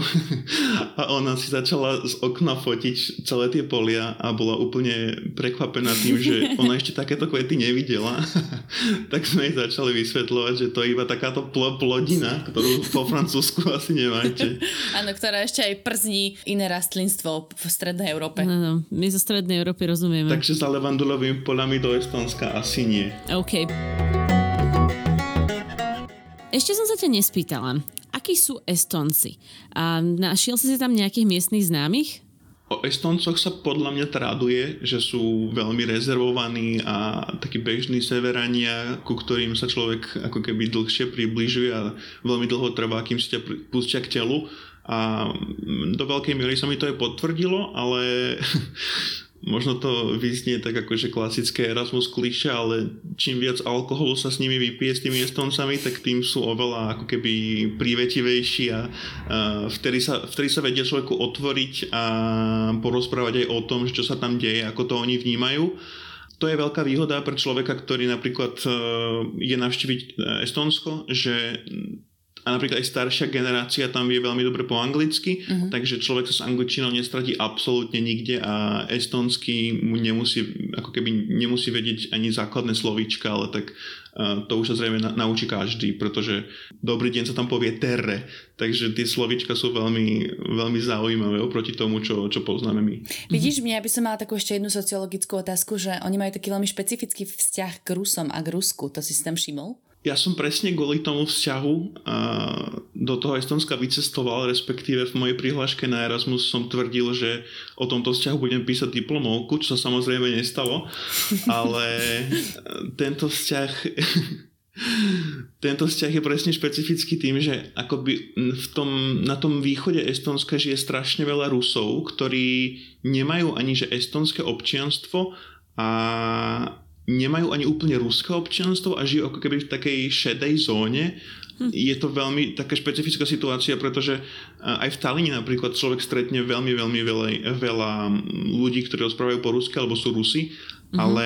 a ona si začala z okna fotiť celé tie polia a bola úplne prekvapená tým, že ona ešte takéto kvety nevidela. tak sme jej začali vysvetľovať, že to je iba takáto pl- plodina, ktorú po Francúzsku asi nemáte. Áno, ktorá ešte aj przní iné rastlinstvo v Strednej Európe. No, no, my zo Strednej Európy rozumieme Samozrejme. Takže za levandulovými polami do Estonska asi nie. OK. Ešte som sa ťa nespýtala. Akí sú Estonci? A našiel si tam nejakých miestnych známych? O Estoncoch sa podľa mňa traduje, že sú veľmi rezervovaní a takí bežní severania, ku ktorým sa človek ako keby dlhšie približuje a veľmi dlho trvá, kým si ťa pustia k telu. A do veľkej miery sa mi to aj potvrdilo, ale možno to vyznie tak ako, že klasické Erasmus kliše, ale čím viac alkoholu sa s nimi vypije s tými estoncami, tak tým sú oveľa ako keby prívetivejší a, a vtedy, sa, vtedy sa vedia človeku otvoriť a porozprávať aj o tom, čo sa tam deje, ako to oni vnímajú. To je veľká výhoda pre človeka, ktorý napríklad e, je navštíviť e, Estonsko, že a napríklad aj staršia generácia tam vie veľmi dobre po anglicky, uh-huh. takže človek sa s angličtinou nestratí absolútne nikde a estonsky mu nemusí, ako keby nemusí vedieť ani základné slovíčka, ale tak uh, to už sa zrejme na, naučí každý, pretože dobrý deň sa tam povie terre, takže tie slovíčka sú veľmi, veľmi zaujímavé oproti tomu, čo, čo poznáme my. Vidíš, mňa by som mala takú ešte jednu sociologickú otázku, že oni majú taký veľmi špecifický vzťah k Rusom a k Rusku, to si si tam všimol? Ja som presne kvôli tomu vzťahu do toho Estonska vycestoval, respektíve v mojej prihláške na Erasmus som tvrdil, že o tomto vzťahu budem písať diplomovku, čo sa samozrejme nestalo, ale tento vzťah tento vzťah je presne špecifický tým, že akoby v tom, na tom východe Estonska žije strašne veľa Rusov, ktorí nemajú ani že estonské občianstvo a nemajú ani úplne ruské občianstvo a žijú ako keby v takej šedej zóne. Hm. Je to veľmi taká špecifická situácia, pretože aj v Taline napríklad človek stretne veľmi, veľmi veľa, veľa ľudí, ktorí rozprávajú po rusky alebo sú Rusi, mm-hmm. ale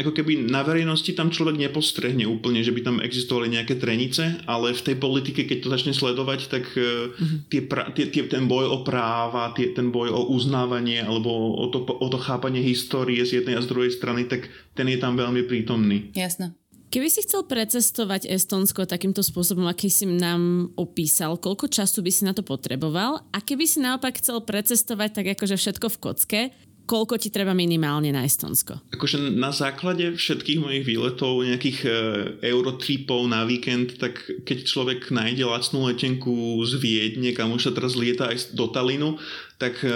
ako keby na verejnosti tam človek nepostrehne úplne, že by tam existovali nejaké trenice, ale v tej politike, keď to začne sledovať, tak mm-hmm. tie, pra, tie, tie, ten boj o práva, tie, ten boj o uznávanie alebo o to, o to chápanie histórie z jednej a z druhej strany, tak ten je tam veľmi prítomný. Jasné. Keby si chcel precestovať Estonsko takýmto spôsobom, aký si nám opísal, koľko času by si na to potreboval? A keby si naopak chcel precestovať tak akože všetko v kocke, koľko ti treba minimálne na Estonsko? Akože na základe všetkých mojich výletov, nejakých e, eurotripov na víkend, tak keď človek nájde lacnú letenku z Viedne, kam už sa teraz lieta aj do Talinu, tak e,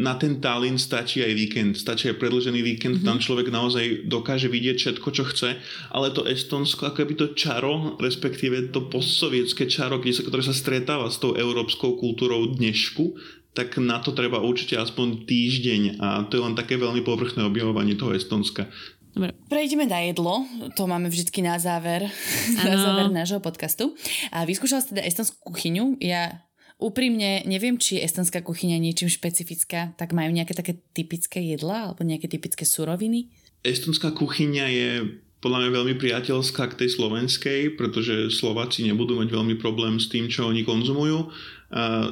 na ten Talin stačí aj víkend, stačí aj predlžený víkend, mm-hmm. tam človek naozaj dokáže vidieť všetko, čo chce, ale to Estonsko, ako by to čaro, respektíve to postsovietské čaro, ktoré sa stretáva s tou európskou kultúrou dnešku, tak na to treba určite aspoň týždeň a to je len také veľmi povrchné objavovanie toho Estonska. Dobre. Prejdeme na jedlo, to máme vždycky na záver, ano. na záver nášho podcastu. A vyskúšala si teda estonskú kuchyňu. Ja úprimne neviem, či je estonská kuchyňa niečím špecifická, tak majú nejaké také typické jedla alebo nejaké typické suroviny? Estonská kuchyňa je podľa mňa veľmi priateľská k tej slovenskej, pretože Slováci nebudú mať veľmi problém s tým, čo oni konzumujú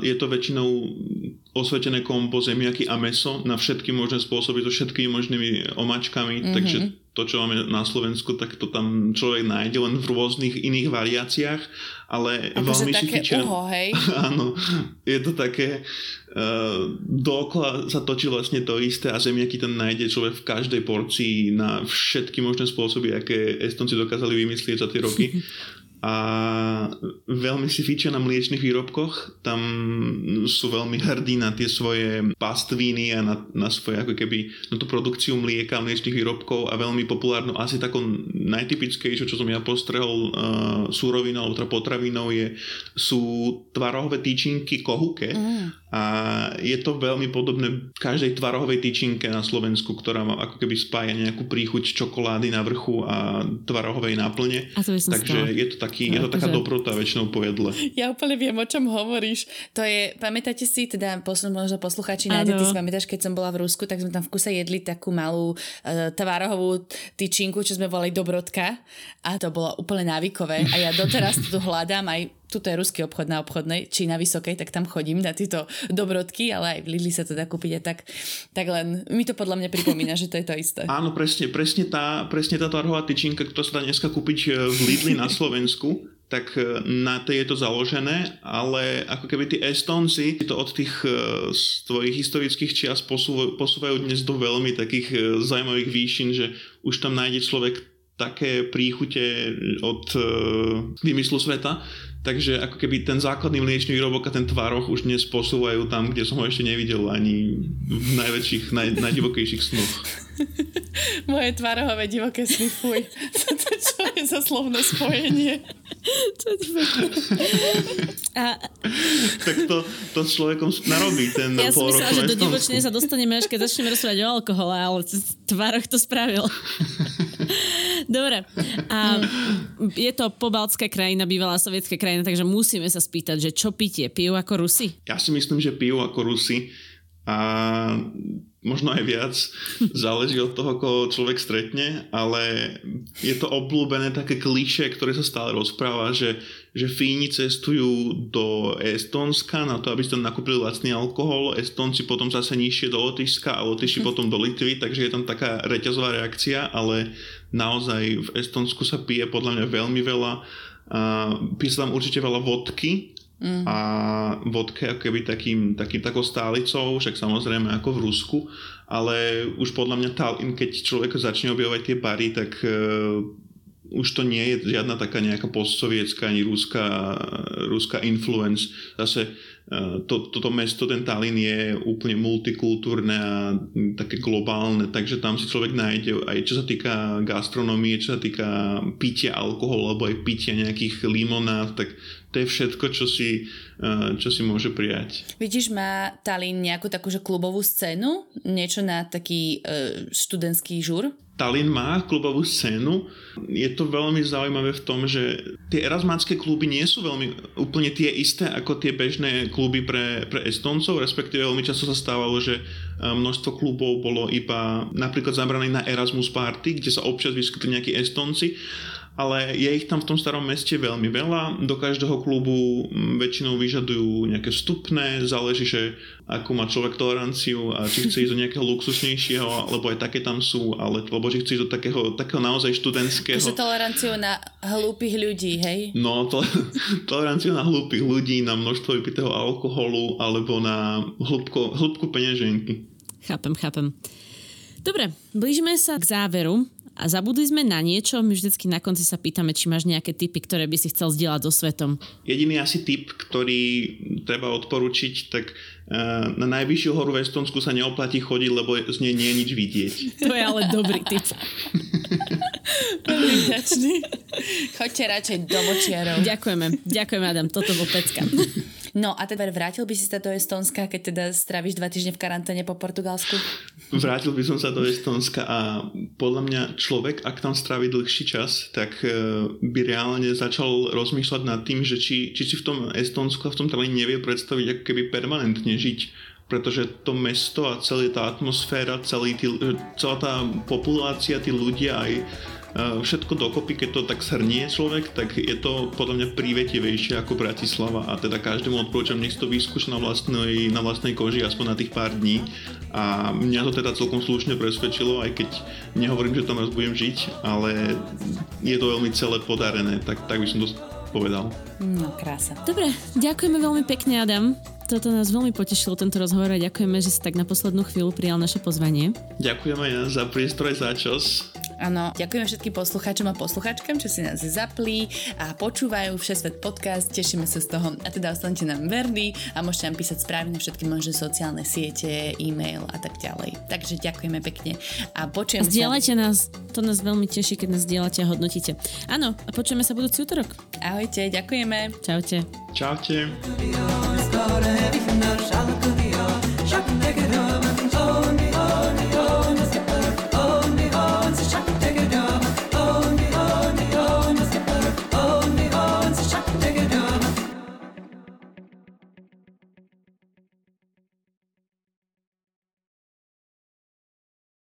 je to väčšinou osvetené kombo zemiaky a meso na všetky možné spôsoby, so všetkými možnými omačkami, mm-hmm. takže to, čo máme na Slovensku, tak to tam človek nájde len v rôznych iných variáciách, ale Ako veľmi si také uho, hej? Áno, je to také, uh, dookola sa točí vlastne to isté a zemiaky tam nájde človek v každej porcii na všetky možné spôsoby, aké Estonci dokázali vymyslieť za tie roky. a veľmi si fíčia na mliečných výrobkoch. Tam sú veľmi hrdí na tie svoje pastvíny a na, na svoje ako keby na tú produkciu mlieka, mliečných výrobkov a veľmi populárno asi takou najtypickejšou, čo som ja postrehol uh, súrovinou alebo teda potravinou je, sú tvarohové tyčinky kohuke mm. a je to veľmi podobné každej tvarohovej tyčinke na Slovensku, ktorá má ako keby spája nejakú príchuť čokolády na vrchu a tvarohovej náplne. A to Takže je to taký, no, je to taká že... dobrota väčšinou po jedle. Ja úplne viem, o čom hovoríš. To je, pamätáte si, teda možno posluchači nájdete si pamätáš, keď som bola v Rusku, tak sme tam v kuse jedli takú malú uh, tvárohovú tyčinku, čo sme volali Dobrodka a to bolo úplne návykové a ja doteraz tu hľadám aj tuto je ruský obchod na obchodnej, či na vysokej, tak tam chodím na tieto dobrodky, ale aj v Lidli sa to dá kúpiť a tak, tak len mi to podľa mňa pripomína, že to je to isté. Áno, presne, presne tá, presne tá tvarhová tyčinka, ktorá sa dá dneska kúpiť e, v Lidli na Slovensku, tak e, na tej je to založené, ale ako keby tí Estonci to od tých e, svojich historických čias posúvajú, posúvajú dnes do veľmi takých zaujímavých výšin, že už tam nájde človek také príchute od vymyslu sveta, Takže ako keby ten základný mliečný výrobok a ten tvároch už dnes posúvajú tam, kde som ho ešte nevidel ani v najväčších, naj, najdivokejších snoch. Moje tvarohové divoké sny, fuj. To čo je za slovné spojenie? Čo ti a... Tak to, to s človekom narobí ten Ja som myslela, že do divočne sa dostaneme, až keď začneme rozprávať o alkohole, ale tvároch to spravil. Dobre. A je to pobaltská krajina, bývalá sovietská krajina, takže musíme sa spýtať, že čo pitie? Pijú ako Rusi? Ja si myslím, že pijú ako Rusi. A možno aj viac, záleží od toho, koho človek stretne, ale je to obľúbené také kliše, ktoré sa stále rozpráva, že, že Fíni cestujú do Estonska na to, aby ste tam nakúpili lacný alkohol, Estonci potom zase nižšie do Lotyšska a Lotyši potom do Litvy, takže je tam taká reťazová reakcia, ale naozaj v Estonsku sa pije podľa mňa veľmi veľa. Uh, pije sa tam určite veľa vodky, Mm. A vodka ako keby takým, takým takou stálicou, však samozrejme ako v Rusku, ale už podľa mňa tá, keď človek začne objavovať tie bary, tak uh, už to nie je žiadna taká nejaká postsovietská ani ruská, ruská influence. Zase to, toto mesto, ten Tallinn je úplne multikultúrne a také globálne, takže tam si človek nájde aj čo sa týka gastronomie, čo sa týka pitia alkoholu alebo aj pitia nejakých limonád, tak to je všetko, čo si, čo si môže prijať. Vidíš, má Tallinn nejakú takú že klubovú scénu? Niečo na taký uh, študentský žur? Tallinn má klubovú scénu. Je to veľmi zaujímavé v tom, že tie erasmánske kluby nie sú veľmi úplne tie isté ako tie bežné kluby pre, pre Estoncov, respektíve veľmi často sa stávalo, že množstvo klubov bolo iba napríklad zabrané na Erasmus Party, kde sa občas vyskytli nejakí Estonci ale je ich tam v tom starom meste veľmi veľa. Do každého klubu mm, väčšinou vyžadujú nejaké vstupné, záleží, že ako má človek toleranciu a či chce ísť do nejakého luxusnejšieho, alebo aj také tam sú, ale, alebo či chce ísť do takého, takého naozaj študentského. Takže toleranciu na hlúpych ľudí, hej? No, to, toleranciu na hlúpych ľudí, na množstvo vypitého alkoholu, alebo na hĺbko, hĺbku peňaženky. Chápem, chápem. Dobre, blížime sa k záveru a zabudli sme na niečo, my vždycky na konci sa pýtame, či máš nejaké typy, ktoré by si chcel zdieľať so svetom. Jediný asi typ, ktorý treba odporučiť, tak na najvyššiu horu v Estonsku sa neoplatí chodiť, lebo z nej nie je nič vidieť. To je ale dobrý typ. Veľmi vďačný. Choďte radšej do močiarov. Ďakujeme, ďakujeme Adam, toto bol pecka. No a teda vrátil by si sa do Estonska, keď teda stráviš dva týždne v karanténe po Portugalsku? Vrátil by som sa do Estonska a podľa mňa človek, ak tam strávi dlhší čas, tak e, by reálne začal rozmýšľať nad tým, že či, či si v tom Estonsku a v tom Tallinn nevie predstaviť ako keby permanentne žiť pretože to mesto a celá tá atmosféra, celý tý, e, celá tá populácia, tí ľudia aj všetko dokopy, keď to tak shrnie človek, tak je to podľa mňa prívetivejšie ako Bratislava a teda každému odporúčam, nech to vyskúša na vlastnej, na vlastnej koži aspoň na tých pár dní a mňa to teda celkom slušne presvedčilo, aj keď nehovorím, že tam raz budem žiť, ale je to veľmi celé podarené, tak, tak by som to povedal. No, krása. Dobre, ďakujeme veľmi pekne, Adam. Toto nás veľmi potešilo, tento rozhovor a ďakujeme, že si tak na poslednú chvíľu prijal naše pozvanie. Ďakujeme ja za priestor aj za čas. Áno, ďakujeme všetkým poslucháčom a poslucháčkam, čo si nás zaplí a počúvajú Všesvet podcast, tešíme sa z toho a teda ostanete nám verní a môžete nám písať správne všetky možné sociálne siete, e-mail a tak ďalej. Takže ďakujeme pekne a počujeme Zdieľajte sa... nás, to nás veľmi teší, keď nás zdieľate a hodnotíte. Áno, a počujeme sa budúci útorok. Ahojte, ďakujeme. Čaute. Čaute. ahora adivinar